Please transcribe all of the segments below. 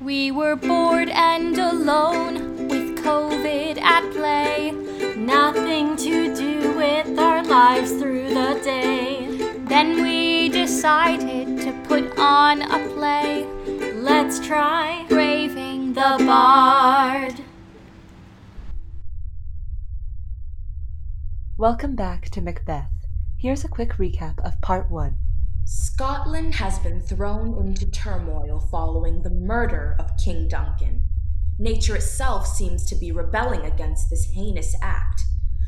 We were bored and alone with COVID at play. Nothing to do with our lives through the day. Then we decided to put on a play. Let's try Braving the Bard. Welcome back to Macbeth. Here's a quick recap of part one. Scotland has been thrown into turmoil following the murder of King Duncan. Nature itself seems to be rebelling against this heinous act.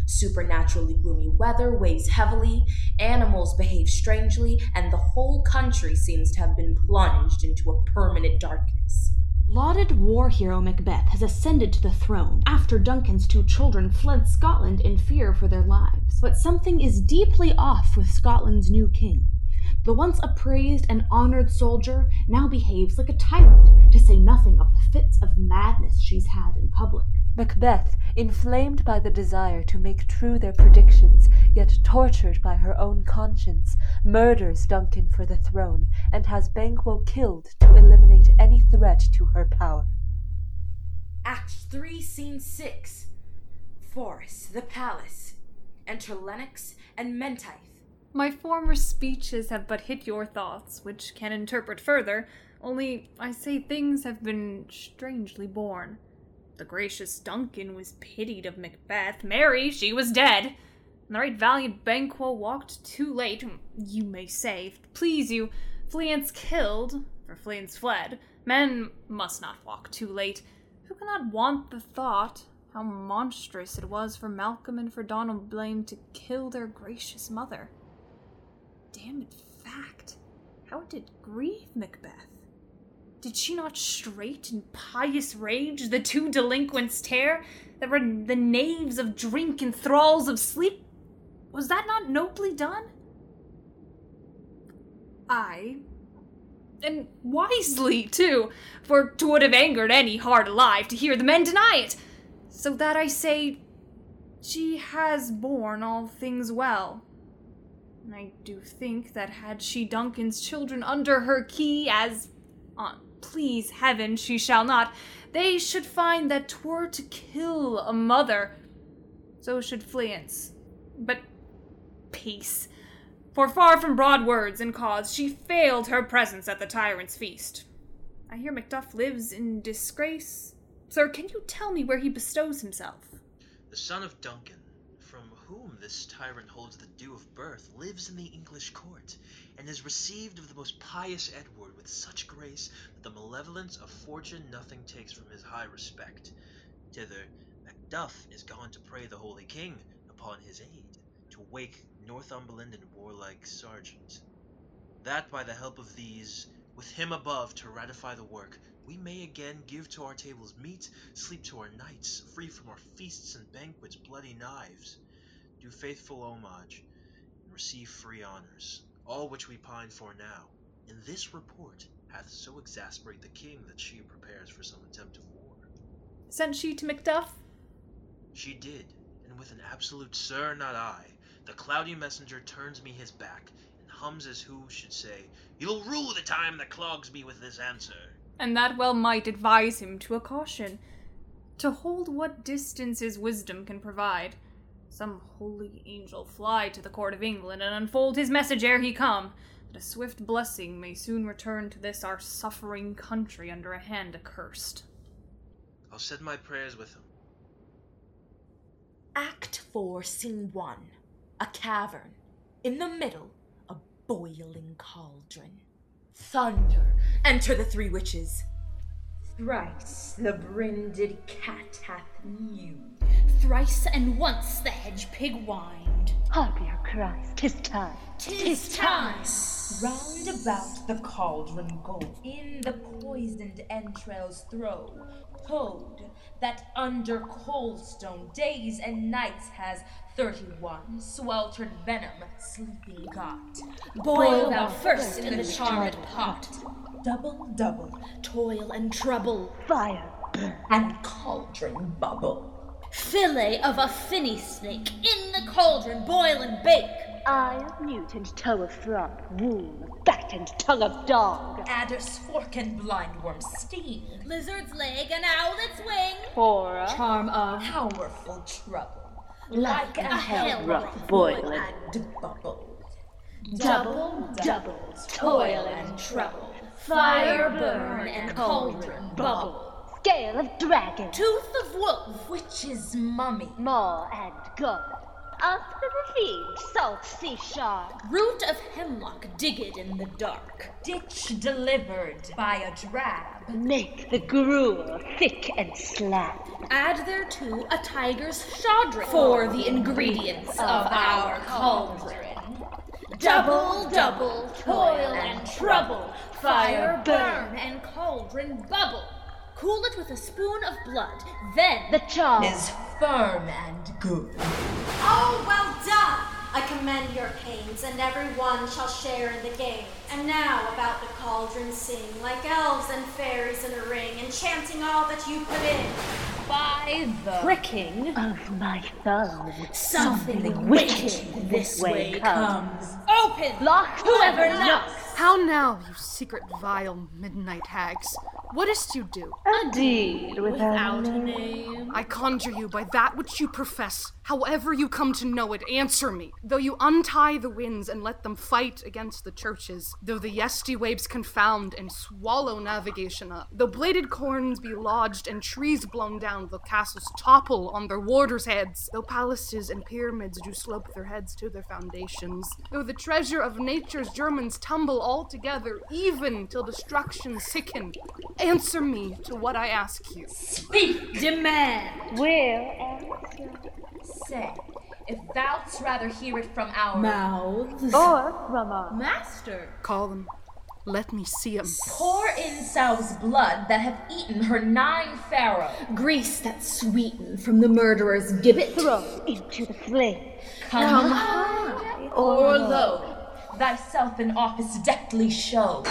Supernaturally gloomy weather weighs heavily, animals behave strangely, and the whole country seems to have been plunged into a permanent darkness. Lauded war hero Macbeth has ascended to the throne after Duncan's two children fled Scotland in fear for their lives. But something is deeply off with Scotland's new king. The once appraised and honored soldier now behaves like a tyrant, to say nothing of the fits of madness she's had in public. Macbeth, inflamed by the desire to make true their predictions, yet tortured by her own conscience, murders Duncan for the throne and has Banquo killed to eliminate any threat to her power. Act 3, Scene 6 Forres, the Palace. Enter Lennox and Menteith. My former speeches have but hit your thoughts, which can interpret further, only I say things have been strangely born. The gracious Duncan was pitied of Macbeth. Mary, she was dead. And the right valiant Banquo walked too late, you may say, please you. Fleance killed, for Fleance fled. Men must not walk too late. Who cannot want the thought how monstrous it was for Malcolm and for Donalbain to kill their gracious mother? Damned fact, how it did grieve Macbeth. Did she not straight in pious rage the two delinquents tear that were the knaves of drink and thralls of sleep? Was that not nobly done? Aye, and wisely too, for 'twould have angered any heart alive to hear the men deny it. So that I say, she has borne all things well. And I do think that had she Duncan's children under her key, as on please heaven she shall not, they should find that twere to kill a mother. So should Fleance. But peace. For far from broad words and cause, she failed her presence at the tyrant's feast. I hear Macduff lives in disgrace. Sir, can you tell me where he bestows himself? The son of Duncan, this tyrant holds the due of birth, lives in the English court, and is received of the most pious Edward with such grace that the malevolence of fortune nothing takes from his high respect. Thither Macduff is gone to pray the holy king upon his aid, to wake Northumberland and warlike sergeant. That by the help of these, with him above to ratify the work, we may again give to our tables meat, sleep to our nights, free from our feasts and banquets bloody knives, do faithful homage, and receive free honors, all which we pine for now. And this report hath so exasperated the king that she prepares for some attempt of war. Sent she to Macduff? She did, and with an absolute sir, not I, the cloudy messenger turns me his back, and hums as who should say, You'll rue the time that clogs me with this answer. And that well might advise him to a caution, to hold what distance his wisdom can provide. Some holy angel fly to the court of England and unfold his message ere he come, that a swift blessing may soon return to this our suffering country under a hand accursed. I'll send my prayers with him. Act 4, Scene 1 A cavern. In the middle, a boiling cauldron. Thunder! Enter the three witches. Thrice the brinded cat hath mewed. Thrice and once the hedge pig whined. Hark your cries, tis time. Tis time. Round about the cauldron go, in the poisoned entrails throw. Toad, that under coalstone days and nights has thirty-one sweltered venom sleeping got. Boil thou first in the charred pot. Double, double, Toil and trouble. Fire, and cauldron bubble. Fillet of a finny snake in the cauldron boil and bake. Eye of newt and toe of frog, wool of bat and tongue of dog. Adder's fork and blindworm sting. Lizard's leg and owlet's wing. Horror, Charm of Powerful trouble. Like a hell rough boiling. And bubble. Double, doubles, toil and trouble. Fire burn and cauldron bubble. Scale of dragon, Tooth of wolf. Witch's mummy. maw and gut. After the fiend, salt sea shark. Root of hemlock digged in the dark. Ditch delivered by a drab. Make the gruel thick and slab. Add thereto a tiger's chaudron for the ingredients of our cauldron. Double, double, toil and trouble. Fire burn and cauldron bubble. Cool it with a spoon of blood. Then The charm Is firm and good. Oh, well done! I commend your pains, and every one shall share in the games. And now about the cauldron sing, like elves and fairies in a ring, enchanting all that you put in. by the pricking of my thumb. something wicked this way comes. Open! Lock Whoever knocks! How now, you secret vile midnight hags? What is't you do? a deed without Without a name. I conjure you by that which you profess, however you come to know it, answer me. Though you untie the winds and let them fight against the churches, though the yesty waves confound and swallow navigation up, though bladed corns be lodged and trees blown down, though castles topple on their warders' heads, though palaces and pyramids do slope their heads to their foundations, though the treasure of nature's Germans tumble all together, even till destruction sicken, answer me to what I ask you. Speak! Demand. will answer. Say, if thou'dst rather hear it from our Mouths. Oh, or from our Master. Call them. Let me see 'em. pour in sow's blood that have eaten her nine pharaoh. Grease that sweeten from the murderer's gibbet. throw into the flame. Come, high or low, thyself in office deftly show.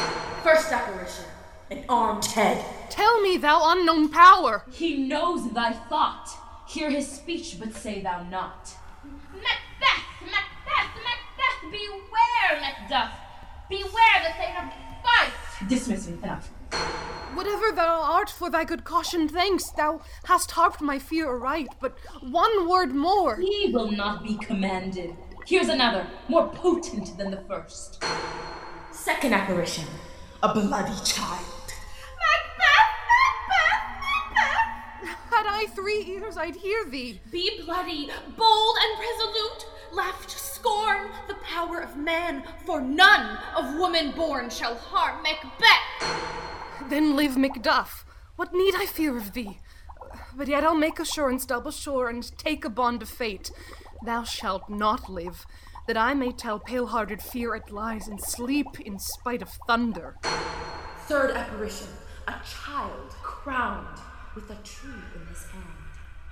First apparition an armed head. Tell me, thou unknown power! He knows thy thought. Hear his speech, but say thou not. Macbeth, Macbeth, Macbeth, beware, Macduff. Beware that they have fight. Dismiss me, enough. Whatever thou art, for thy good caution, thanks. Thou hast harped my fear aright, but one word more. He will not be commanded. Here's another, more potent than the first. Second apparition, a bloody child. Had I three ears, I'd hear thee. Be bloody, bold, and resolute. Laugh to scorn the power of man, for none of woman born shall harm Macbeth. Then live Macduff. What need I fear of thee? But yet I'll make assurance double sure and take a bond of fate. Thou shalt not live, that I may tell pale-hearted fear it lies and sleep in spite of thunder. Third apparition, a child crowned with a tree in his hand.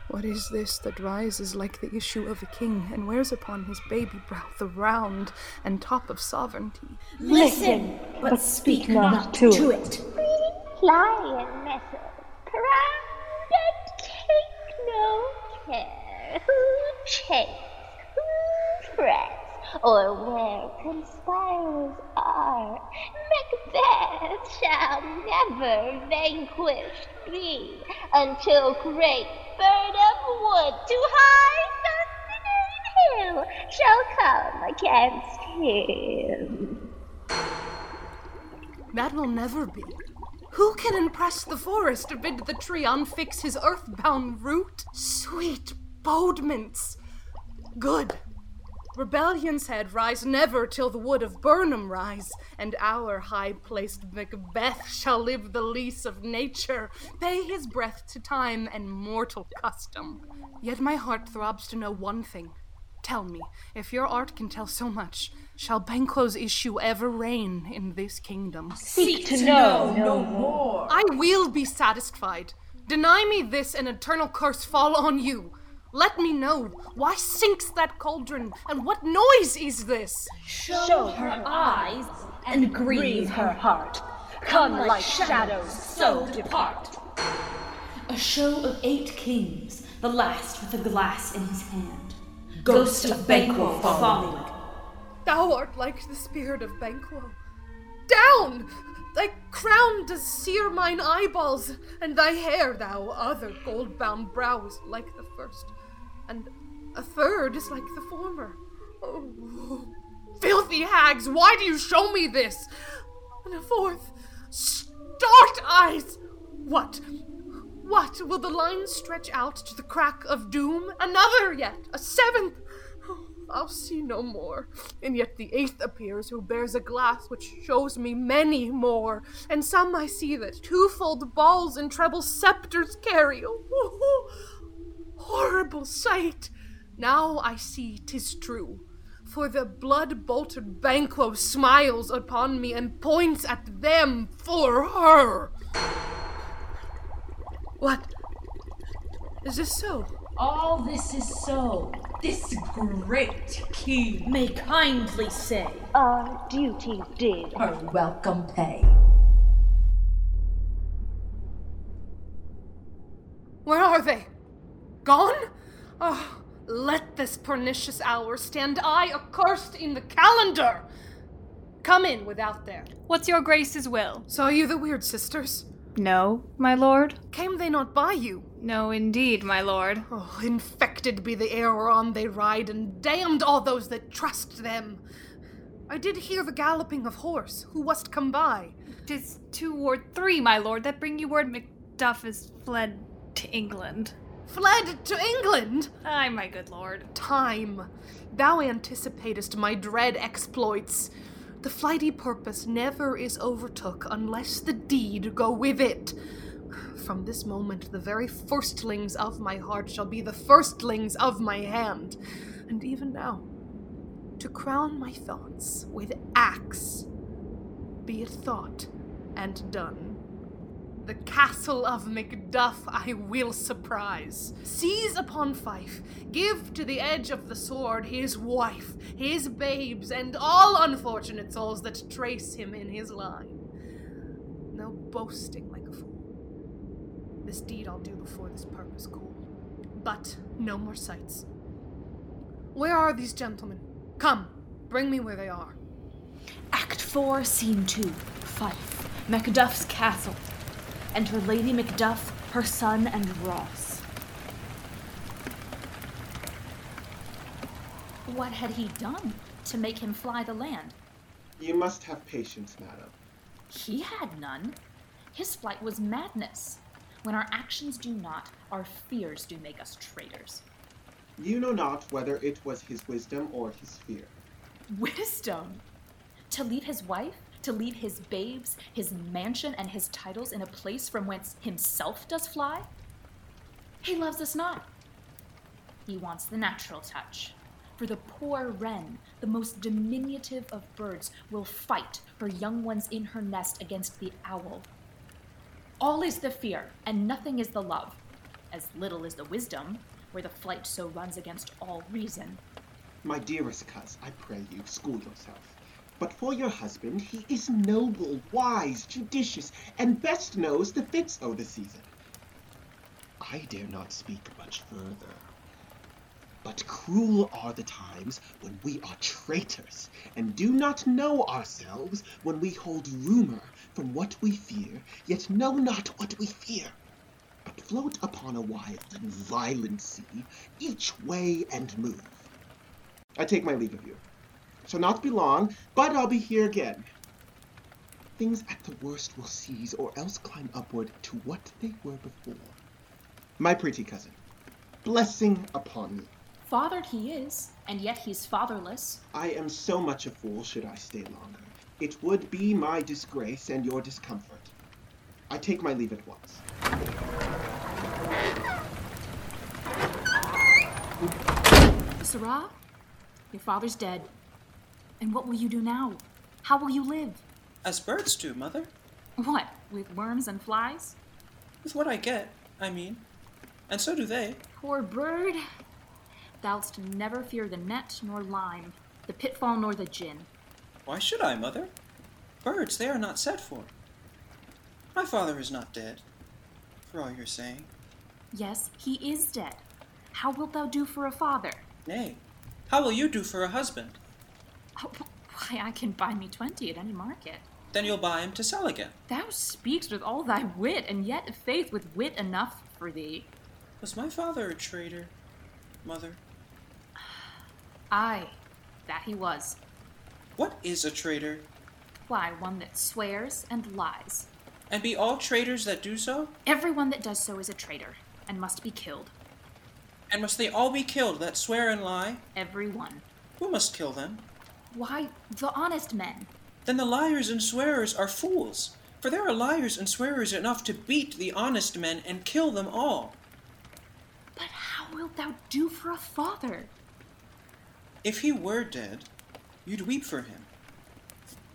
What is this that rises like the issue of a king and wears upon his baby brow the round and top of sovereignty? Listen, but speak not to it. Lion method, proud and take no care who chase, who press, or where conspirers are. Macbeth shall never vanquish be until great Birnam wood to high Dunsinane hill shall come against him. That will never be. Who can impress the forest to bid the tree unfix his earthbound root? Sweet bodements! Good. Rebellion's head rise never till the wood of Birnam rise, and our high placed Macbeth shall live the lease of nature, pay his breath to time and mortal custom. Yet my heart throbs to know one thing. Tell me, if your art can tell so much, shall Banquo's issue ever reign in this kingdom? Seek to know no more. I will be satisfied. Deny me this, and eternal curse fall on you. Let me know why sinks that cauldron, and what noise is this? Show her eyes and grieve her heart. Come like shadows, so depart. A show of eight kings, the last with a glass in his hand. Ghost of Banquo following. Thou art like the spirit of Banquo. down! Thy crown does sear mine eyeballs, and thy hair, thou other gold bound brow, is like the first, and a third is like the former. Oh, filthy hags, why do you show me this? And a fourth, start eyes! What? What? Will the line stretch out to the crack of doom? Another yet, a seventh! I'll see no more. And yet the eighth appears, who bears a glass which shows me many more. And some I see that twofold balls and treble scepters carry. Oh, horrible sight! Now I see 'tis true. For the blood boltered Banquo smiles upon me and points at them for her. What? Is this so? All this is so. This great king may kindly say Our duty did. her welcome pay. Where are they? Gone? Oh, let this pernicious hour stand I accursed in the calendar! Come in without there. What's your grace's will? Saw you the weird sisters? No, my lord. Came they not by you? No, indeed, my lord. Oh, infected be the air whereon they ride, and damned all those that trust them. I did hear the galloping of horse. Who wast come by? Tis two or three, my lord, that bring you word Macduff is fled to England. Fled to England? Ay, my good lord. Time. Thou anticipatest my dread exploits. The flighty purpose never is overtook unless the deed go with it. From this moment, the very firstlings of my heart shall be the firstlings of my hand. And even now, to crown my thoughts with axe, be it thought and done. The castle of Macduff I will surprise. Seize upon Fife, give to the edge of the sword his wife, his babes, and all unfortunate souls that trace him in his line. No boasting like a fool. This deed I'll do before this purpose cool. But no more sights. Where are these gentlemen? Come, bring me where they are. Act 4, Scene 2 Fife, Macduff's castle. Enter Lady Macduff, her son, and Ross. What had he done to make him fly the land? You must have patience, madam. He had none. His flight was madness. When our actions do not, our fears do make us traitors. You know not whether it was his wisdom or his fear. Wisdom? To leave his wife? To leave his babes, his mansion, and his titles in a place from whence himself does fly? He loves us not. He wants the natural touch. For the poor wren, the most diminutive of birds, will fight her young ones in her nest against the owl. All is the fear, and nothing is the love. As little is the wisdom, where the flight so runs against all reason. My dearest coz, I pray you, school yourself. But for your husband, he is noble, wise, judicious, and best knows the fits o' the season. I dare not speak much further. But cruel are the times when we are traitors, and do not know ourselves when we hold rumor from what we fear, yet know not what we fear, but float upon a wild and violent sea, each way and move. I take my leave of you. Shall not be long, but I'll be here again. Things at the worst will cease, or else climb upward to what they were before. My pretty cousin, blessing upon you. Fathered he is, and yet he's fatherless. I am so much a fool should I stay longer. It would be my disgrace and your discomfort. I take my leave at once. Sarah, your father's dead. And what will you do now? How will you live? As birds do, Mother. What, with worms and flies? With what I get, I mean. And so do they. Poor bird. Thou'st never fear the net nor lime, the pitfall nor the gin. Why should I, Mother? Birds, they are not set for. My father is not dead, for all you're saying. Yes, he is dead. How wilt thou do for a father? Nay, how will you do for a husband? Oh, why, I can buy me twenty at any market. Then you'll buy him to sell again. Thou speaks with all thy wit, and yet faith with wit enough for thee. Was my father a traitor, mother? Aye, that he was. What is a traitor? Why, one that swears and lies. And be all traitors that do so? Everyone that does so is a traitor, and must be killed. And must they all be killed that swear and lie? Every one. Who must kill them? Why, the honest men. Then the liars and swearers are fools, for there are liars and swearers enough to beat the honest men and kill them all. But how wilt thou do for a father? If he were dead, you'd weep for him.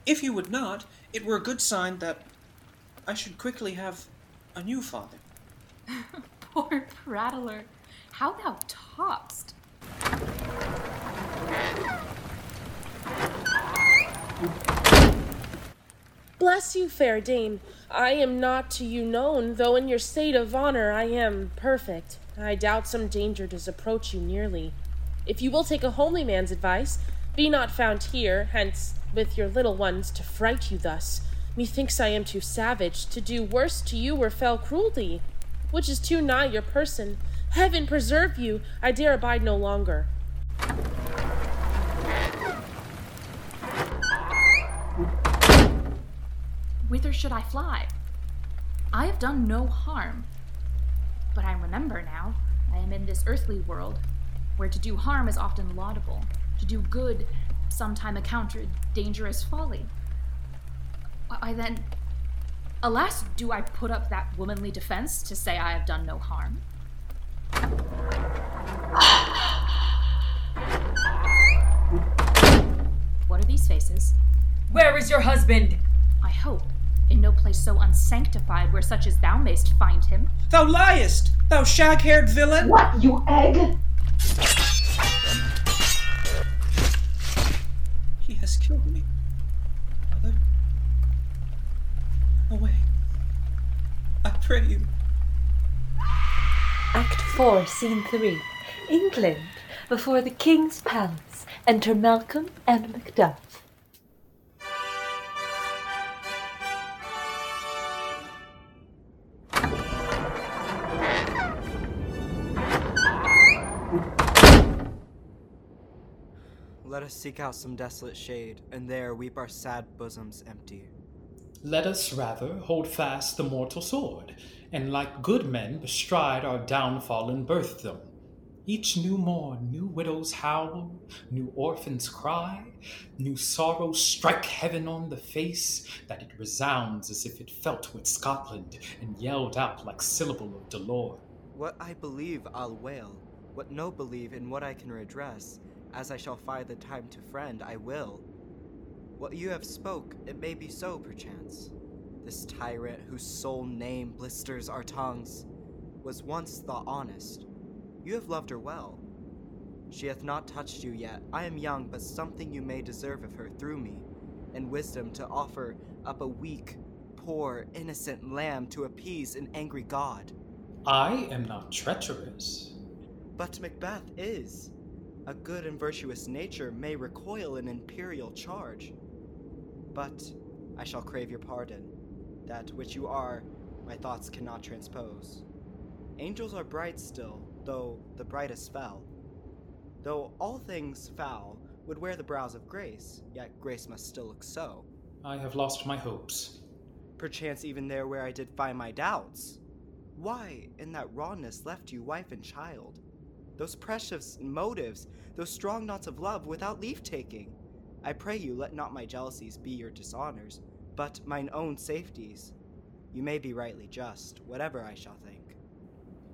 If you would not, it were a good sign that I should quickly have a new father. Poor prattler, how thou talk'st. Bless you, fair dame. I am not to you known, though in your state of honor I am perfect. I doubt some danger does approach you nearly. If you will take a homely man's advice, be not found here, hence with your little ones to fright you thus. Methinks I am too savage to do worse to you or fell cruelty, which is too nigh your person. Heaven preserve you, I dare abide no longer. Whither should I fly? I have done no harm. But I remember now, I am in this earthly world, where to do harm is often laudable, to do good sometime accounted dangerous folly. I then. Alas, do I put up that womanly defense to say I have done no harm? What are these faces? Where is your husband? I hope in no place so unsanctified where such as thou mayst find him. Thou liest, thou shag haired villain! What, you egg? He has killed me. Mother. Away. I pray you. Act 4, Scene 3. England, before the King's Palace. Enter Malcolm and Macduff. Let us seek out some desolate shade, and there weep our sad bosoms empty. Let us rather hold fast the mortal sword, and like good men bestride our downfall and birth them. Each new morn, new widows howl, new orphans cry, new sorrows strike heaven on the face, that it resounds as if it felt with Scotland, and yelled out like syllable of dolor. What I believe I'll wail, what no believe in what I can redress, as I shall find the time to friend, I will. What you have spoke, it may be so, perchance. This tyrant whose sole name blisters our tongues was once thought honest. You have loved her well. She hath not touched you yet. I am young, but something you may deserve of her through me, and wisdom to offer up a weak, poor, innocent lamb to appease an angry god. I am not treacherous. But Macbeth is. A good and virtuous nature may recoil an imperial charge. But I shall crave your pardon. That which you are, my thoughts cannot transpose. Angels are bright still, though the brightest fell. Though all things foul would wear the brows of grace, yet grace must still look so. I have lost my hopes. Perchance even there where I did find my doubts. Why, in that rawness, left you wife and child? Those precious motives, those strong knots of love without leave taking. I pray you, let not my jealousies be your dishonors, but mine own safeties. You may be rightly just, whatever I shall think.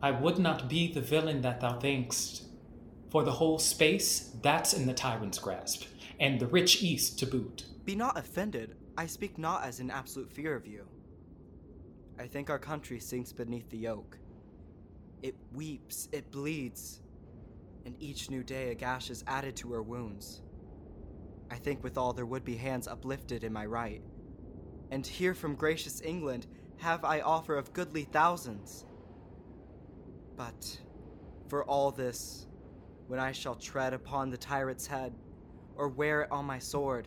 I would not be the villain that thou think'st. For the whole space, that's in the tyrant's grasp, and the rich east to boot. Be not offended. I speak not as in absolute fear of you. I think our country sinks beneath the yoke. It weeps, it bleeds, and each new day a gash is added to her wounds. I think withal there would be hands uplifted in my right. And here from gracious England have I offer of goodly thousands. But for all this, when I shall tread upon the tyrant's head, or wear it on my sword,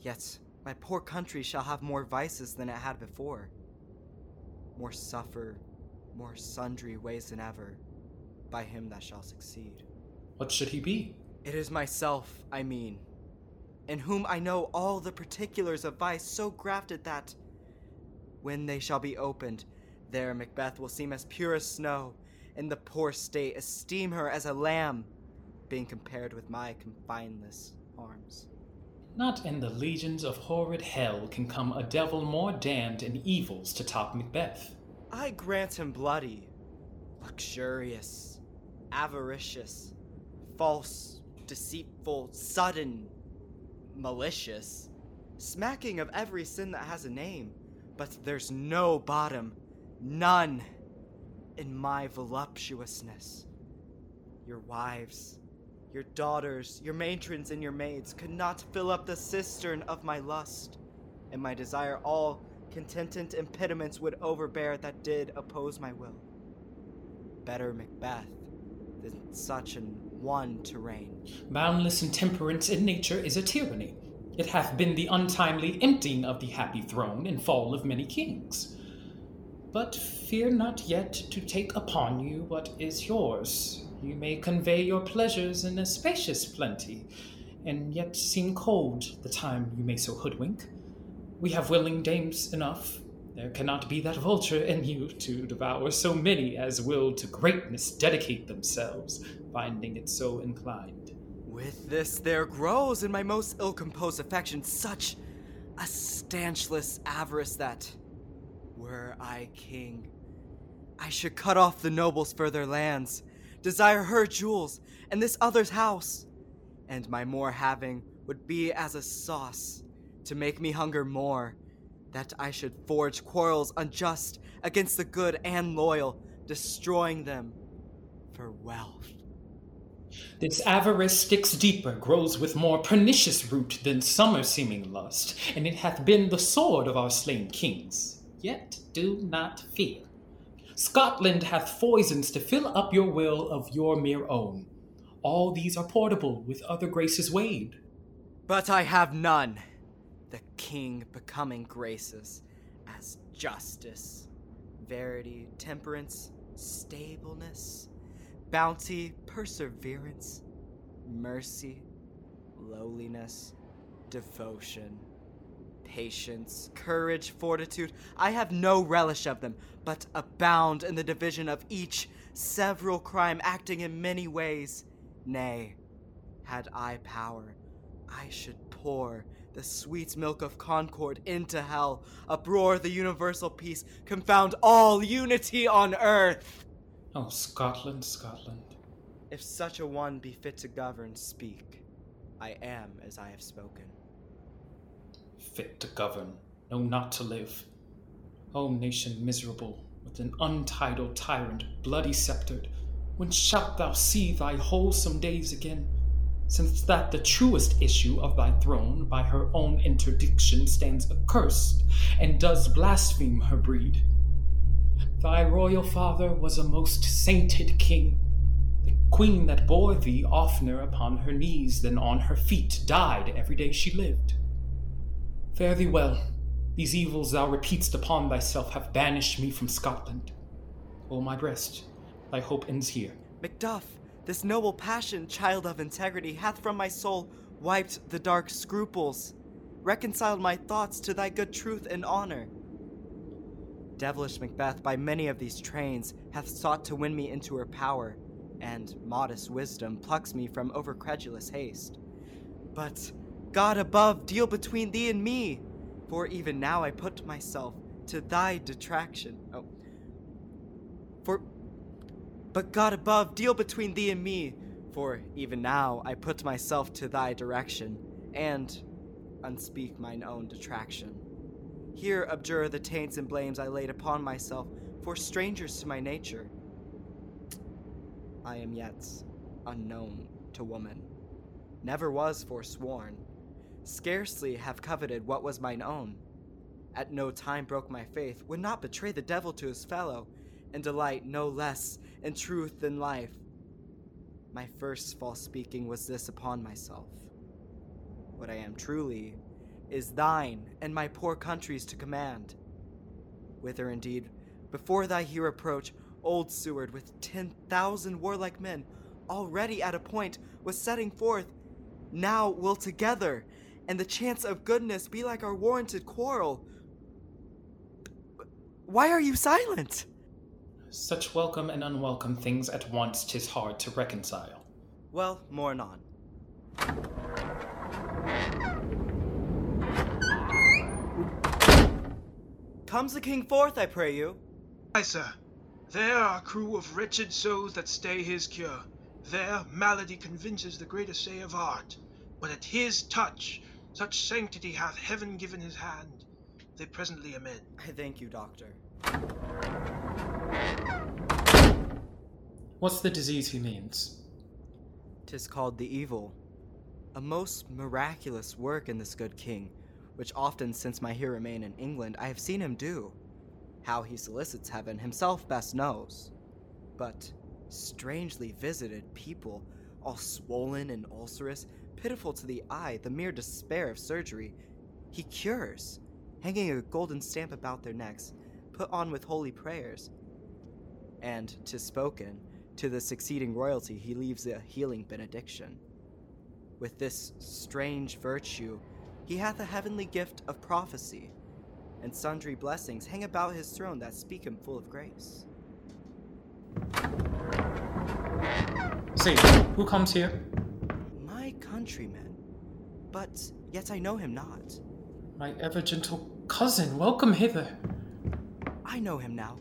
yet My poor country shall have more vices than it had before. More suffer, more sundry ways than ever, by him that shall succeed. What should he be? It is myself, I mean, in whom I know all the particulars of vice so grafted that, when they shall be opened, there Macbeth will seem as pure as snow, in the poor state esteem her as a lamb, being compared with my confineless arms. Not in the legions of horrid hell can come a devil more damned in evils to top Macbeth. I grant him bloody, luxurious, avaricious, false, deceitful, sudden, malicious, smacking of every sin that has a name, but there's no bottom, none, in my voluptuousness. Your wives, your daughters, your matrons, and your maids could not fill up the cistern of my lust, and my desire all contentant impediments would overbear that did oppose my will. Better Macbeth such an one to reign. Boundless intemperance in nature is a tyranny. It hath been the untimely emptying of the happy throne and fall of many kings. But fear not yet to take upon you what is yours. You may convey your pleasures in a spacious plenty, and yet seem cold the time you may so hoodwink. We have willing dames enough. There cannot be that vulture in you to devour so many as will to greatness dedicate themselves, finding it so inclined. With this there grows in my most ill composed affection such a stanchless avarice that, were I king, I should cut off the nobles for their lands, desire her jewels, and this other's house, and my more having would be as a sauce to make me hunger more, that I should forge quarrels unjust against the good and loyal, destroying them for wealth. This avarice sticks deeper, grows with more pernicious root than summer seeming lust, and it hath been the sword of our slain kings. Yet do not fear. Scotland hath foisons to fill up your will of your mere own. All these are portable with other graces weighed. But I have none. The king becoming graces as justice, verity, temperance, stableness, bounty, perseverance, mercy, lowliness, devotion, patience, courage, fortitude. I have no relish of them, but abound in the division of each several crime acting in many ways. Nay, had I power, I should pour the sweet milk of concord into hell, uproar the universal peace, confound all unity on earth. Oh, Scotland, Scotland. If such a one be fit to govern, speak. I am as I have spoken. Fit to govern, no, not to live. O nation miserable, with an untitled tyrant, bloody sceptred, when shalt thou see thy wholesome days again? Since that the truest issue of thy throne by her own interdiction stands accursed, and does blaspheme her breed. Thy royal father was a most sainted king. The queen that bore thee oftener upon her knees than on her feet died every day she lived. Fare thee well. These evils thou repeat'st upon thyself have banished me from Scotland. O my breast, thy hope ends here. Macduff, this noble passion, child of integrity, hath from my soul wiped the dark scruples, reconciled my thoughts to thy good truth and honor. Devilish Macbeth, by many of these trains, hath sought to win me into her power, and modest wisdom plucks me from overcredulous haste. But God above, deal between thee and me, for even now I put myself to thy detraction. Oh. For but God above, deal between thee and me, for even now I put myself to thy direction, and unspeak mine own detraction. Here abjure the taints and blames I laid upon myself, for strangers to my nature. I am yet unknown to woman, never was forsworn, scarcely have coveted what was mine own. At no time broke my faith, would not betray the devil to his fellow, and delight no less in truth than life. My first false speaking was this upon myself. What I am truly is thine and my poor country's to command. Whither indeed, before thy here approach, old Seward with ten thousand warlike men, already at a point, was setting forth, now will together, and the chance of goodness be like our warranted quarrel. Why are you silent? Such welcome and unwelcome things at once 'tis hard to reconcile. Well, more anon. Comes the king forth, I pray you. Aye, sir. There are a crew of wretched souls that stay his cure. There malady convinces the great assay of art. But at his touch, such sanctity hath heaven given his hand. They presently amend. I thank you, doctor. What's the disease he means? Tis called the evil. A most miraculous work in this good king, which often since my here remain in England I have seen him do. How he solicits heaven himself best knows. But strangely visited people, all swollen and ulcerous, pitiful to the eye, the mere despair of surgery, he cures, hanging a golden stamp about their necks, put on with holy prayers. And, tis spoken, to the succeeding royalty he leaves a healing benediction. With this strange virtue, he hath a heavenly gift of prophecy, and sundry blessings hang about his throne that speak him full of grace. See, who comes here? My countryman, but yet I know him not. My ever gentle cousin, welcome hither. I know him now.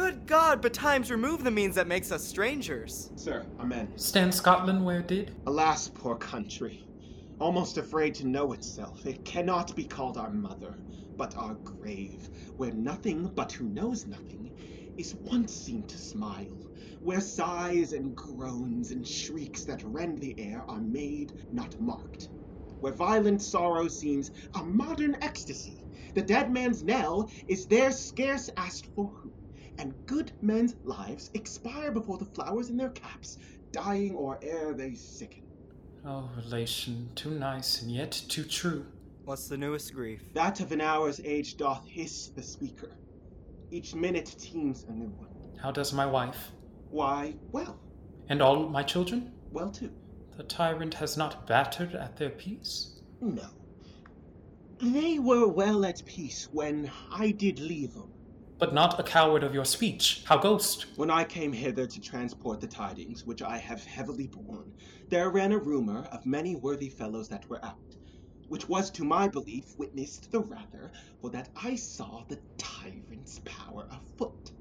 Good God, but times remove the means that makes us strangers. Sir, amen. Stand Scotland where did? Alas, poor country. Almost afraid to know itself, it cannot be called our mother, but our grave, where nothing but who knows nothing is once seen to smile, where sighs and groans and shrieks that rend the air are made, not marked, where violent sorrow seems a modern ecstasy. The dead man's knell is there scarce asked for who, and good men's lives expire before the flowers in their caps, dying or ere they sicken. Oh, relation, too nice and yet too true. What's the newest grief? That of an hour's age doth hiss the speaker. Each minute teems a new one. How does my wife? Why, well. And all my children? Well, too. The tyrant has not battered at their peace? No. They were well at peace when I did leave them. But not a coward of your speech. How ghost? When I came hither to transport the tidings, which I have heavily borne, there ran a rumor of many worthy fellows that were out, which was to my belief witnessed the rather for that I saw the tyrant's power afoot.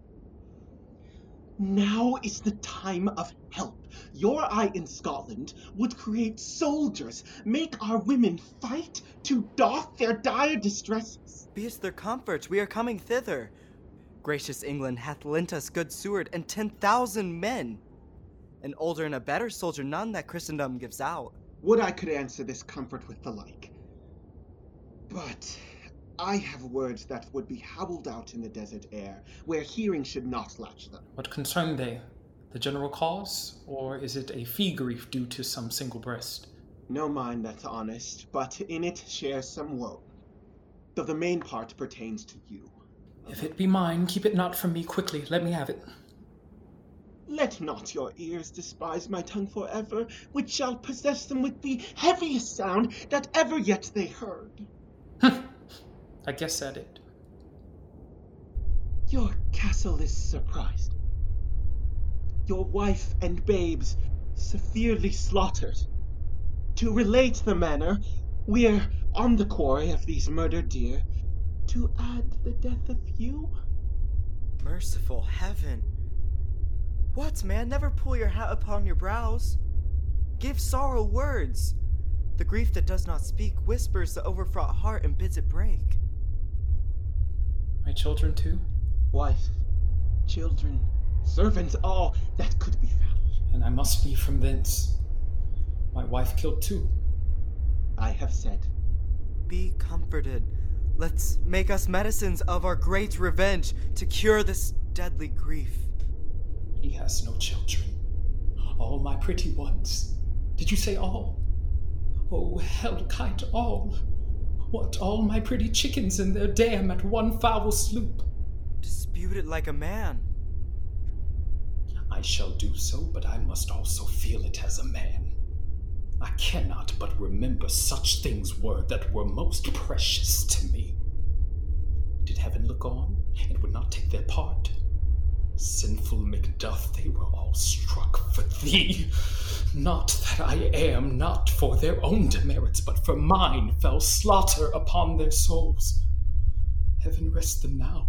Now is the time of help. Your eye in Scotland would create soldiers, make our women fight to doff their dire distresses. Be it their comforts, we are coming thither. Gracious England hath lent us good Seward and ten thousand men. An older and a better soldier none that Christendom gives out. Would I could answer this comfort with the like. But I have words that would be howled out in the desert air, where hearing should not latch them. What concern they? The general cause? Or is it a fee grief due to some single breast? No mind that's honest, but in it shares some woe. Though the main part pertains to you. If it be mine, keep it not from me quickly. Let me have it. Let not your ears despise my tongue forever, which shall possess them with the heaviest sound that ever yet they heard. I guess at it. Your castle is surprised. Your wife and babes severely slaughtered. To relate the manner, we're on the quarry of these murdered deer. To add the death of you? Merciful heaven. What, man? Never pull your hat upon your brows. Give sorrow words. The grief that does not speak whispers the overfraught heart and bids it break. My children, too? Wife, children, servants, all that could be found. And I must be from thence. My wife killed too. I have said. Be comforted. Let's make us medicines of our great revenge to cure this deadly grief. He has no children. All my pretty ones. Did you say all? Oh, hell kite all. What, all my pretty chickens in their dam at one foul sloop? Dispute it like a man. I shall do so, but I must also feel it as a man. I cannot but remember such things were that were most precious to me. Did heaven look on and would not take their part? Sinful Macduff, they were all struck for thee. Not that I am, not for their own demerits, but for mine fell slaughter upon their souls. Heaven rest them now.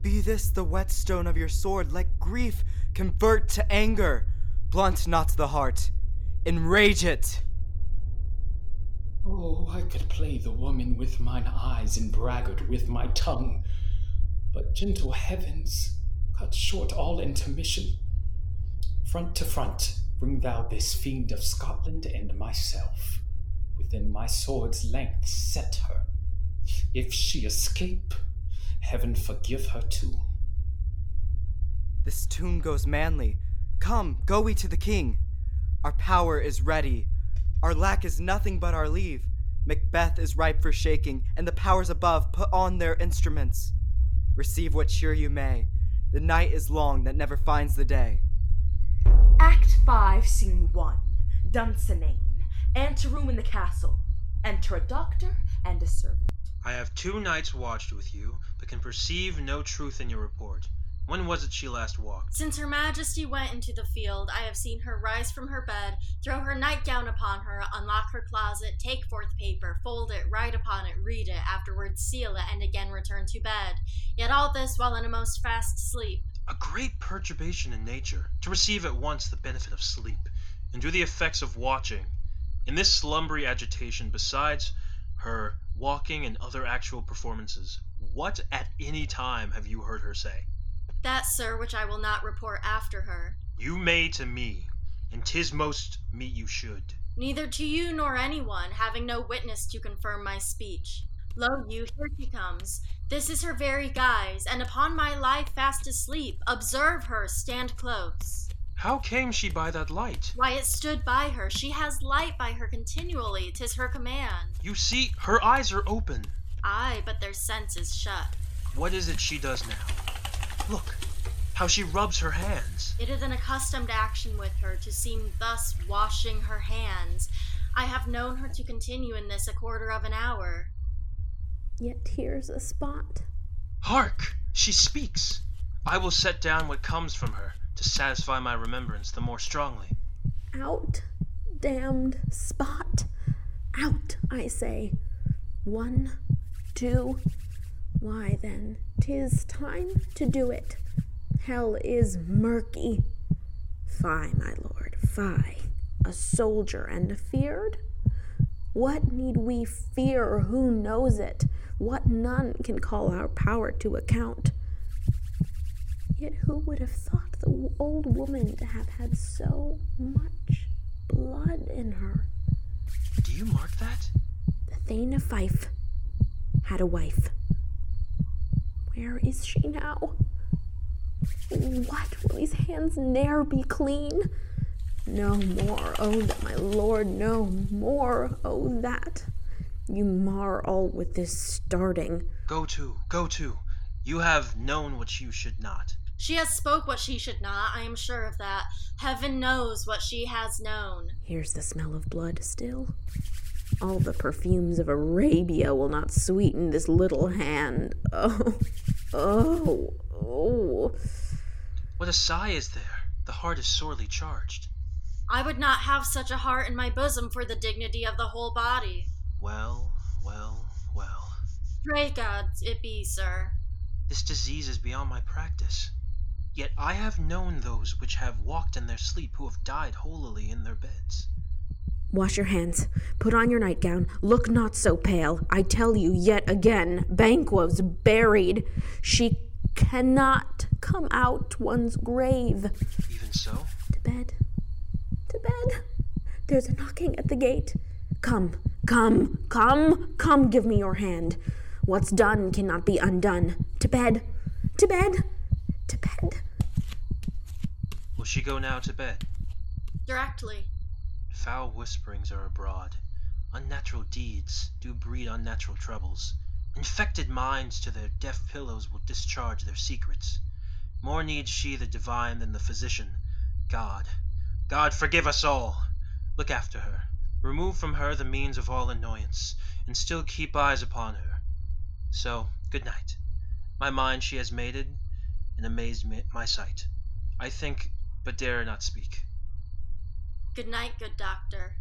Be this the whetstone of your sword, let grief convert to anger. Blunt not the heart, enrage it. Oh, I could play the woman with mine eyes and braggart with my tongue. But gentle heavens, cut short all intermission. Front to front, bring thou this fiend of Scotland and myself. Within my sword's length set her. If she escape, heaven forgive her too. This tune goes manly. Come, go we to the king. Our power is ready. Our lack is nothing but our leave. Macbeth is ripe for shaking, and the powers above put on their instruments. Receive what cheer you may. The night is long that never finds the day. Act 5, Scene 1. Dunsinane. Anteroom in the castle. Enter a doctor and a servant. I have two nights watched with you, but can perceive no truth in your report. When was it she last walked? Since Her Majesty went into the field, I have seen her rise from her bed, throw her nightgown upon her, unlock her closet, take forth paper, fold it, write upon it, read it, afterwards seal it, and again return to bed. Yet all this while in a most fast sleep. A great perturbation in nature, to receive at once the benefit of sleep, and do the effects of watching. In this slumbery agitation, besides her walking and other actual performances, what at any time have you heard her say? That, sir, which I will not report after her. You may to me, and 'tis most meet you should. Neither to you nor anyone, having no witness to confirm my speech. Lo you, here she comes. This is her very guise, and upon my life fast asleep. Observe her, stand close. How came she by that light? Why, it stood by her. She has light by her continually. 'Tis her command. You see, her eyes are open. Aye, but their sense is shut. What is it she does now? Look, how she rubs her hands. It is an accustomed action with her to seem thus washing her hands. I have known her to continue in this a quarter of an hour. Yet here's a spot. Hark! She speaks. I will set down what comes from her to satisfy my remembrance the more strongly. Out, damned spot. Out, I say. One, two. Why then, 'tis time to do it. Hell is murky. Fie, my lord, fie. A soldier and feared? What need we fear? Who knows it? What none can call our power to account? Yet who would have thought the old woman to have had so much blood in her? Do you mark that? The Thane of Fife had a wife. Where is she now? What will these hands ne'er be clean? No more, oh, that my lord, no more, oh, that. You mar all with this starting. Go to, go to. You have known what you should not. She has spoke what she should not, I am sure of that. Heaven knows what she has known. Here's the smell of blood still. All the perfumes of Arabia will not sweeten this little hand. Oh, oh, oh. What a sigh is there! The heart is sorely charged. I would not have such a heart in my bosom for the dignity of the whole body. Well, well, well. Pray God it be, sir. This disease is beyond my practice. Yet I have known those which have walked in their sleep who have died holily in their beds. Wash your hands. Put on your nightgown. Look not so pale. I tell you yet again, Banquo's buried. She cannot come out one's grave. Even so? To bed. To bed. There's a knocking at the gate. Come, come, come, come, give me your hand. What's done cannot be undone. To bed. To bed. To bed. Will she go now to bed? Directly. Foul whisperings are abroad. Unnatural deeds do breed unnatural troubles. Infected minds to their deaf pillows will discharge their secrets. More needs she the divine than the physician. God, God, forgive us all! Look after her. Remove from her the means of all annoyance, and still keep eyes upon her. So, good night. My mind she has mated, and amazed my sight. I think, but dare not speak. Good night, good doctor.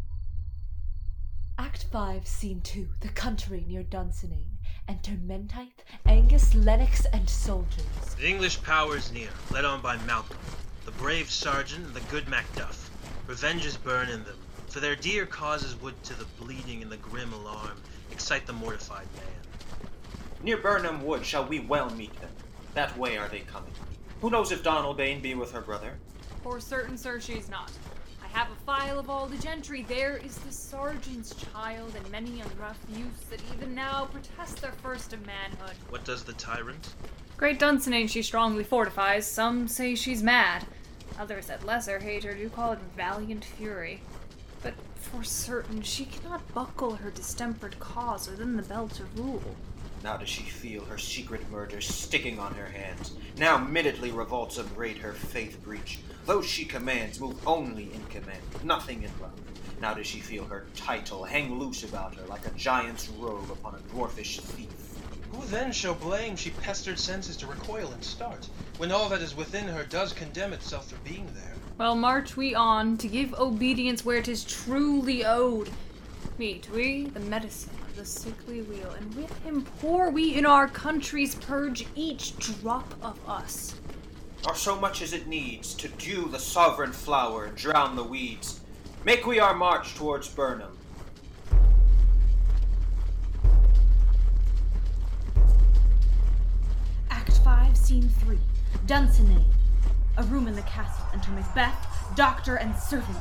Act 5, Scene 2, the country near Dunsinane. Enter Menteith, Angus, Lennox, and soldiers. The English power is near, led on by Malcolm, the brave sergeant and the good Macduff. Revenge is burn in them, for their dear causes would to the bleeding and the grim alarm excite the mortified man. Near Birnam Wood shall we well meet them. That way are they coming. Who knows if Donalbain be with her brother? For certain, sir, she's not. Have a file of all the gentry. There is the sergeant's child and many a rough youths that even now protest their first of manhood. What does the tyrant? Great Dunsinane she strongly fortifies. Some say she's mad. Others that lesser hate her do call it valiant fury. But for certain, she cannot buckle her distempered cause within the belt of rule. Now does she feel her secret murder sticking on her hands. Now minutely revolts upbraid her faith breach. Those she commands move only in command, nothing in love. Now does she feel her title hang loose about her like a giant's robe upon a dwarfish thief. Who then shall blame she pestered senses to recoil and start, when all that is within her does condemn itself for being there? Well, march we on to give obedience where where 'tis truly owed. Meet we the medicine of the sickly wheel, and with him pour we in our country's purge each drop of us. Or so much as it needs to dew the sovereign flower and drown the weeds. Make we our march towards Birnam. Act 5, Scene 3. Dunsinane. A room in the castle. Enter Macbeth, doctor, and servant.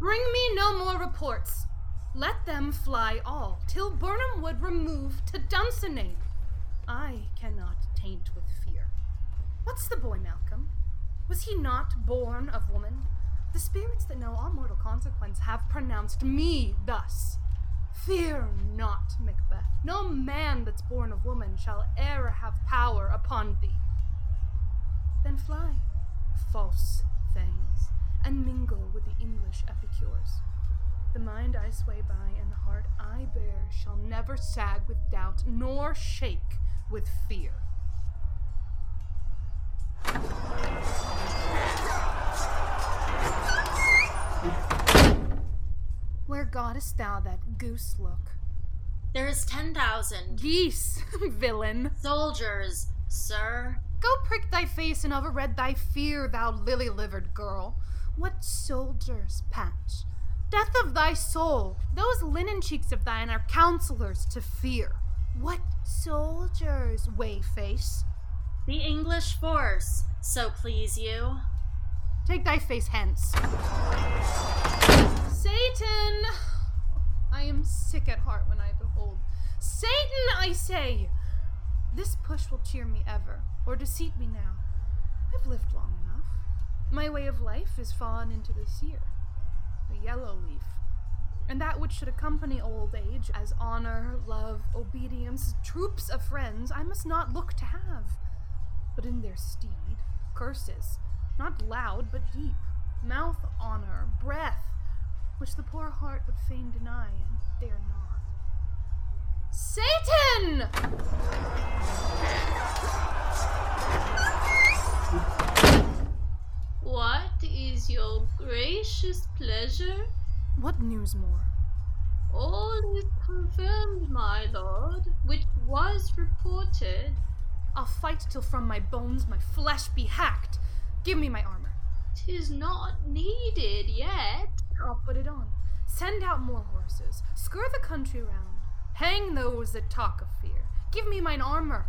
Bring me no more reports. Let them fly all, till Birnam Wood remove to Dunsinane. I cannot taint with fear. What's the boy, Malcolm? Was he not born of woman? The spirits that know all mortal consequence have pronounced me thus. Fear not, Macbeth. No man that's born of woman shall e'er have power upon thee. Then fly, false things, and mingle with the English epicures. The mind I sway by and the heart I bear shall never sag with doubt nor shake with fear. Where gottest thou that goose look? There is 10,000 Geese, villain. soldiers, sir. Go prick thy face and overread thy fear, thou lily livered girl. What soldiers, Patch? Death of thy soul, those linen cheeks of thine are counselors to fear. What soldiers, Wayface? The English force, so please you. Take thy face hence. Seyton! I am sick at heart when I behold. Seyton, I say! This push will cheer me ever, or deceit me now. I've lived long enough. My way of life is fallen into the seer, yellow leaf. And that which should accompany old age, as honor, love, obedience, troops of friends, I must not look to have. But in their stead, curses, not loud but deep, mouth honor, breath, which the poor heart would fain deny and dare not. Seyton! What is your gracious pleasure? What news more? All is confirmed, my lord, which was reported. I'll fight till from my bones my flesh be hacked. Give me my armor. Tis not needed yet. I'll put it on. Send out more horses. Skir the country round. Hang those that talk of fear. Give me mine armor.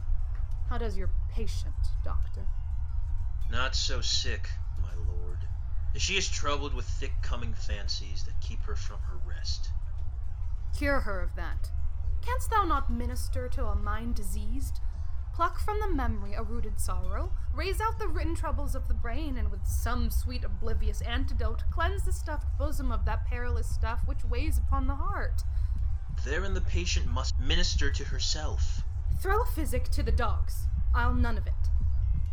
How does your patient, doctor? Not so sick, She is troubled with thick coming fancies that keep her from her rest. Cure her of that. Canst thou not minister to a mind diseased? Pluck from the memory a rooted sorrow, raise out the written troubles of the brain, and with some sweet oblivious antidote, cleanse the stuffed bosom of that perilous stuff which weighs upon the heart. Therein the patient must minister to herself. Throw physic to the dogs. I'll none of it.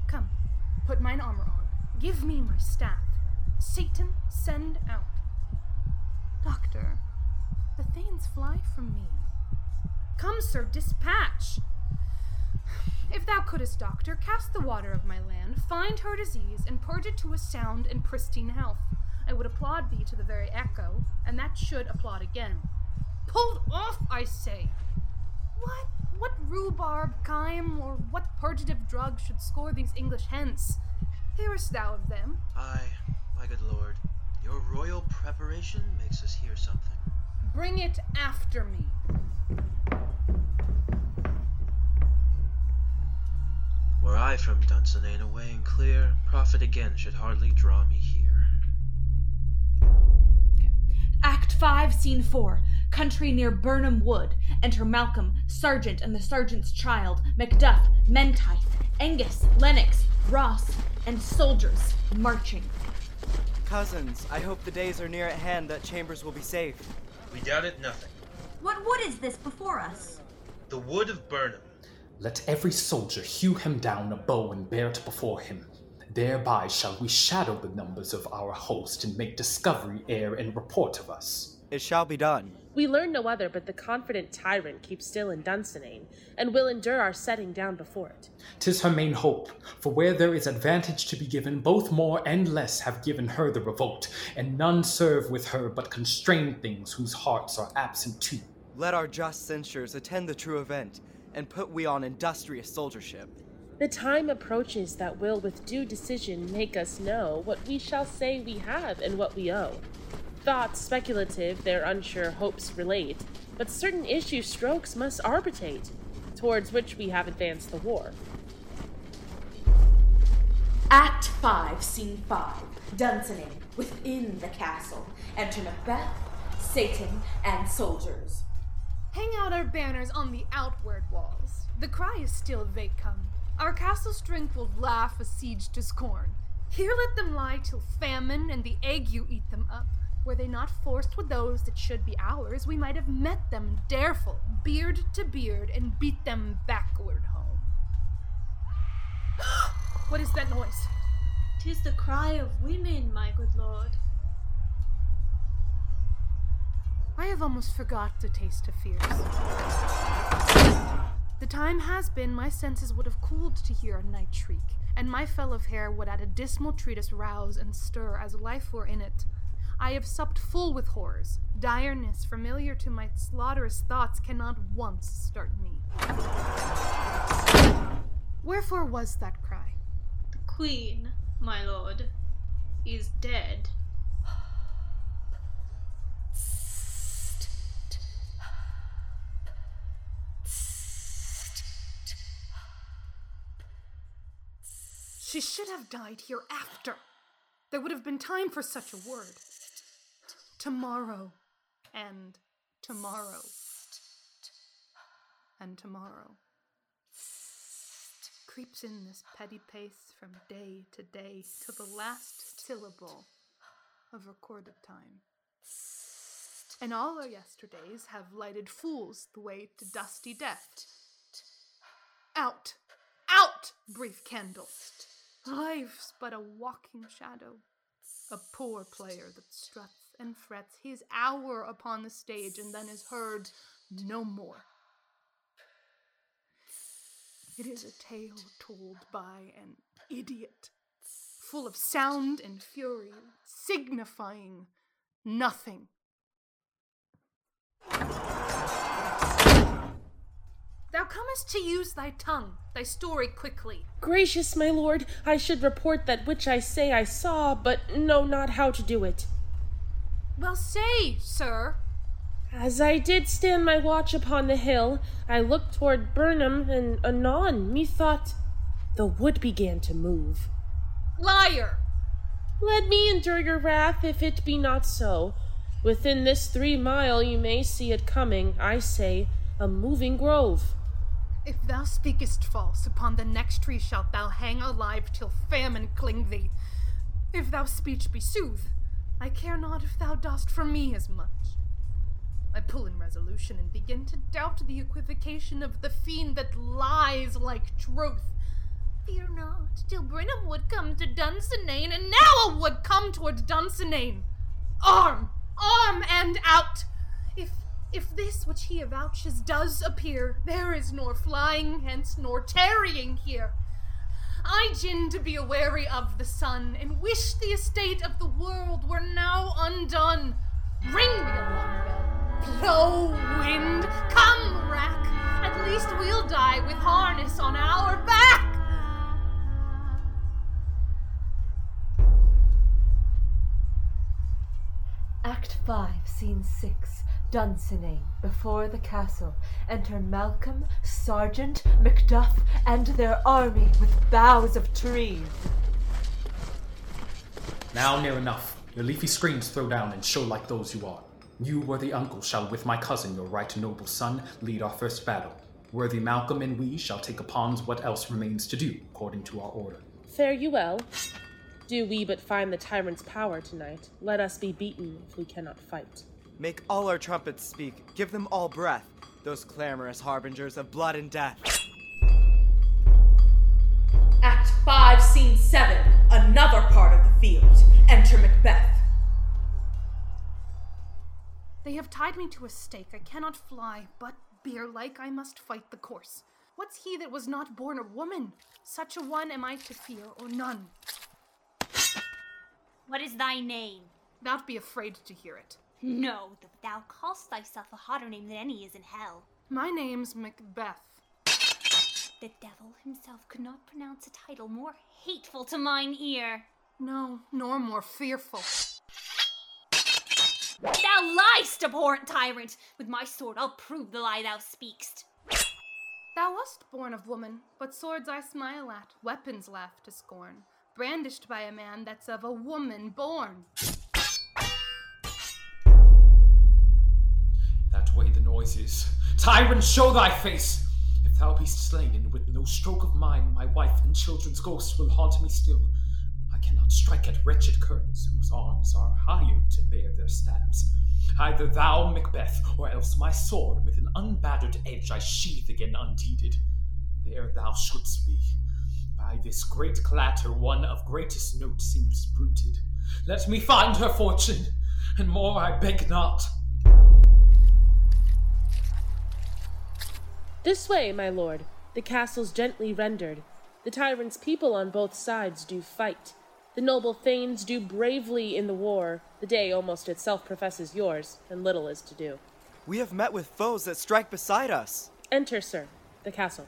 Come, put mine armor on. Give me my staff. Seyton, send out. Doctor, the Thanes fly from me. Come, sir, dispatch. If thou couldst, doctor, cast the water of my land, find her disease, and purge it to a sound and pristine health, I would applaud thee to the very echo, and that should applaud again. Pulled off, I say! What what rhubarb, chyme, or what purgative drug should score these English hence? Hearest thou of them? Aye, my good lord, your royal preparation makes us hear something. Bring it after me. Were I from Dunsinane away and clear, profit again should hardly draw me here. Act 5, Scene 4. Country near Birnam Wood. Enter Malcolm, Sergeant, and the Sergeant's child, Macduff, Menteith, Angus, Lennox, Ross, and soldiers marching. Cousins, I hope the days are near at hand that Chambers will be safe. We doubt it nothing. What wood is this before us? The wood of Birnam. Let every soldier hew him down a bow and bear it before him. Thereby shall we shadow the numbers of our host and make discovery ere and report of us. It shall be done. We learn no other but the confident tyrant keeps still in Dunsinane, and will endure our setting down before it. Tis her main hope, for where there is advantage to be given, both more and less have given her the revolt, and none serve with her but constrained things whose hearts are absent too. Let our just censures attend the true event, and put we on industrious soldiership. The time approaches that will with due decision make us know what we shall say we have and what we owe. Thoughts speculative their unsure hopes relate, but certain issue strokes must arbitrate, towards which we have advanced the war. Act 5, Scene 5. Dunsinane, within the castle. Enter Macbeth, Seyton, and soldiers. Hang out our banners on the outward walls. The cry is still vacum. Our castle strength will laugh a siege to scorn. Here let them lie till famine and the ague eat them up. Were they not forced with those that should be ours, we might have met them dareful, beard to beard, and beat them backward home. what is that noise? Tis the cry of women, my good lord. I have almost forgot the taste of fears. The time has been my senses would have cooled to hear a night shriek, and my fell of hair would at a dismal treatise rouse and stir as life were in it. I have supped full with horrors. Direness, familiar to my slaughterous thoughts, cannot once start me. Wherefore was that cry? The queen, my lord, is dead. She should have died hereafter. There would have been time for such a word. Tomorrow, and tomorrow, and tomorrow. Creeps in this petty pace from day to day to the last syllable of recorded time. And all our yesterdays have lighted fools the way to dusty death. Out! Out, brief candle! Life's but a walking shadow, a poor player that struts and frets his hour upon the stage and then is heard no more. It is a tale told by an idiot, full of sound and fury, signifying nothing. Thou comest to use thy tongue, thy story quickly. Gracious my lord, I should report that which I say I saw, but know not how to do it. Well, say, sir. As I did stand my watch upon the hill, I looked toward Birnam, and anon methought the wood began to move. Liar! Let me endure your wrath if it be not so. Within this three mile you may see it coming, I say, a moving grove. If thou speakest false, upon the next tree shalt thou hang alive till famine cling thee. If thou speech be sooth, I care not if thou dost for me as much. I pull in resolution and begin to doubt the equivocation of the fiend that lies like truth. Fear not, till Birnam wood come to Dunsinane, and now I would come towards Dunsinane. Arm, arm, and out! If if this which he avouches does appear, there is nor flying hence nor tarrying here. I gin to be aweary of the sun, and wish the estate of the world were now undone. Ring the alarm bell. Blow, wind, come, rack. At least we'll die with harness on our back. Act 5, Scene 6. Dunsinane, before the castle. Enter Malcolm, Sergeant, Macduff, and their army with boughs of trees. Now near enough. Your leafy screens throw down and show like those you are. You, worthy uncle, shall with my cousin, your right noble son, lead our first battle. Worthy Malcolm and we shall take upon what else remains to do, according to our order. Fare you well. Do we but find the tyrant's power tonight, let us be beaten if we cannot fight. Make all our trumpets speak, give them all breath, those clamorous harbingers of blood and death. Act 5, Scene 7. Another part of the field. Enter Macbeth. They have tied me to a stake. I cannot fly, but bear like I must fight the course. What's he that was not born a woman? Such a one am I to fear, or none. What is thy name? Thou'lt be afraid to hear it. No, thou call'st thyself a hotter name than any is in hell. My name's Macbeth. The devil himself could not pronounce a title more hateful to mine ear. No, nor more fearful. Thou liest, abhorrent tyrant! With my sword I'll prove the lie thou speakst. Thou wast born of woman, but swords I smile at, weapons laugh to scorn, brandished by a man that's of a woman born. Way the noise is. Tyrant, show thy face! If thou be'st slain, and with no stroke of mine, my wife and children's ghosts will haunt me still. I cannot strike at wretched currents whose arms are hired to bear their stabs. Either thou, Macbeth, or else my sword with an unbattered edge I sheathe again undeeded. There thou shouldst be. By this great clatter, one of greatest note seems bruited. Let me find her fortune, and more I beg not. This way, my lord. The castle's gently rendered. The tyrant's people on both sides do fight. The noble thanes do bravely in the war. The day almost itself professes yours, and little is to do. We have met with foes that strike beside us. Enter, sir, the castle.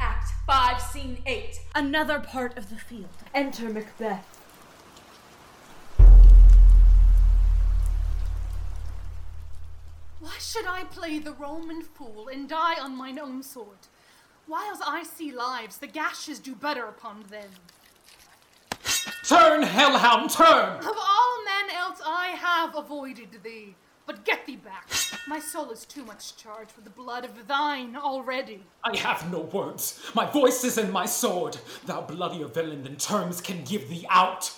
Act 5, Scene 8. Another part of the field. Enter Macbeth. Should I play the Roman fool and die on mine own sword? Whiles I see lives, the gashes do better upon them. Turn, hellhound, turn! Of all men else I have avoided thee. But get thee back. My soul is too much charged with the blood of thine already. I have no words. My voice is in my sword. Thou bloodier villain than terms can give thee out.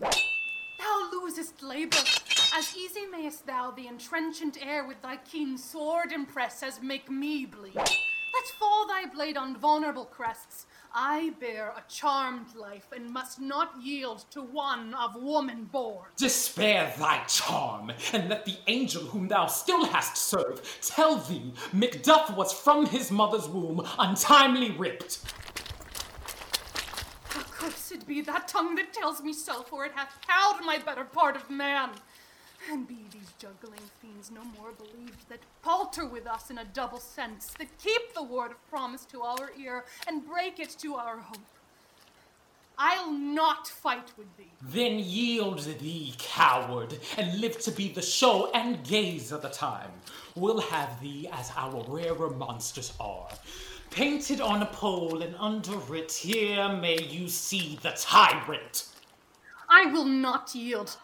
Thou losest labor. As easy mayest thou the entrenchant air with thy keen sword impress as make me bleed. Let fall thy blade on vulnerable crests. I bear a charmed life and must not yield to one of woman born. Despair thy charm, and let the angel whom thou still hast served tell thee Macduff was from his mother's womb untimely ripped. Accursed be that tongue that tells me so, for it hath cowed my better part of man. And be these juggling fiends no more believed that palter with us in a double sense, that keep the word of promise to our ear and break it to our hope. I'll not fight with thee. Then yield thee, coward, and live to be the show and gaze of the time. We'll have thee as our rarer monsters are. Painted on a pole and under it, here may you see the tyrant. I will not yield.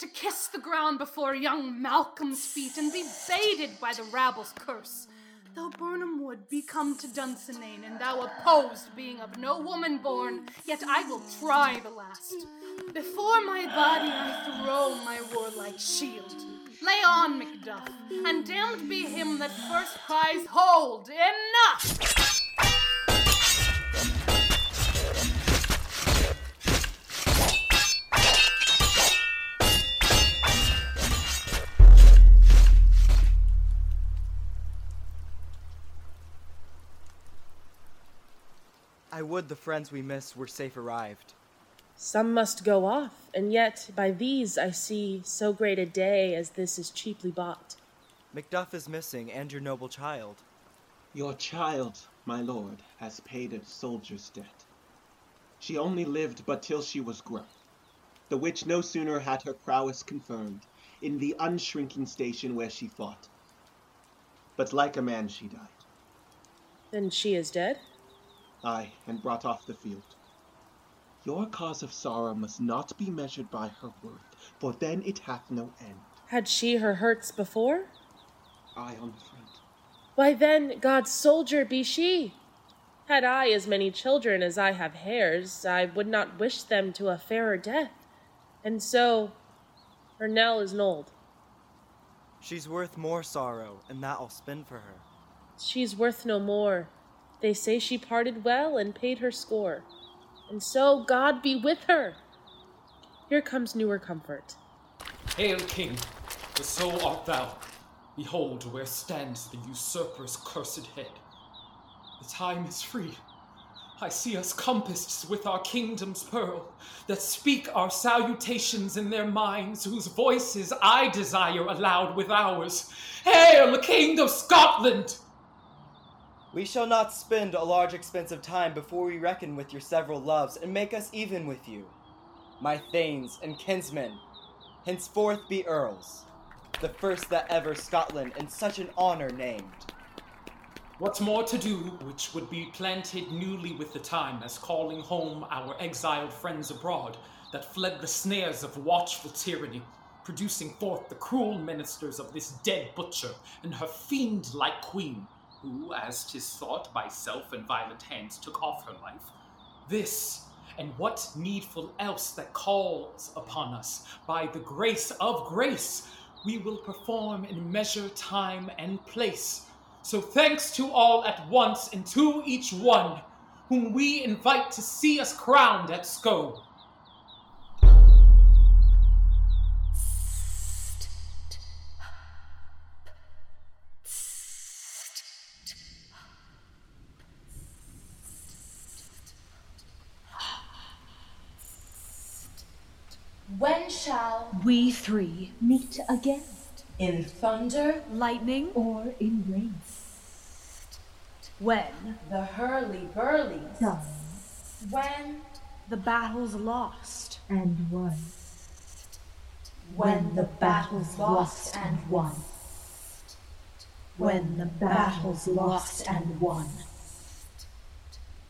To kiss the ground before young Malcolm's feet and be baited by the rabble's curse. Though Birnam Wood be come to Dunsinane, and thou opposed being of no woman born, yet I will try the last. Before my body I throw my warlike shield. Lay on, Macduff, and damned be him that first cries, Hold! Enough! I would the friends we miss were safe arrived. Some must go off, and yet by these I see so great a day as this is cheaply bought. Macduff is missing, and your noble child. Your child, my lord, has paid a soldier's debt. She only lived but till she was grown. The which no sooner had her prowess confirmed in the unshrinking station where she fought, but like a man she died. Then she is dead? Ay, and brought off the field. Your cause of sorrow must not be measured by her worth, for then it hath no end. Had she her hurts before? Ay, on the front. Why then, God's soldier be she. Had I as many children as I have hairs, I would not wish them to a fairer death. And so, her knell is nold. She's worth more sorrow, and that I'll spend for her. She's worth no more. They say she parted well and paid her score. And so God be with her. Here comes newer comfort. Hail, King, for so art thou. Behold, where stands the usurper's cursed head. The time is free. I see us compassed with our kingdom's pearl, that speak our salutations in their minds, whose voices I desire aloud with ours. Hail, King of Scotland! We shall not spend a large expense of time before we reckon with your several loves and make us even with you. My thanes and kinsmen, henceforth be earls, the first that ever Scotland in such an honor named. What's more to do, which would be planted newly with the time, as calling home our exiled friends abroad, that fled the snares of watchful tyranny, producing forth the cruel ministers of this dead butcher and her fiend like queen, who, as 'tis thought, by self and violent hands took off her life. This, and what needful else that calls upon us by the grace of grace, we will perform in measure, time, and place. So thanks to all at once and to each one, whom we invite to see us crowned at Scone. We three meet again? in thunder, lightning, Or in rain? when The hurly burly done, When the battle's lost, and won. When the battle's lost and won. When the battle's lost and won.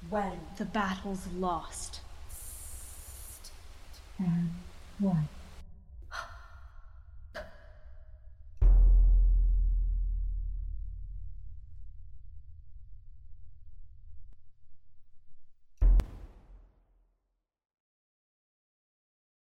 When the battle's lost. and won.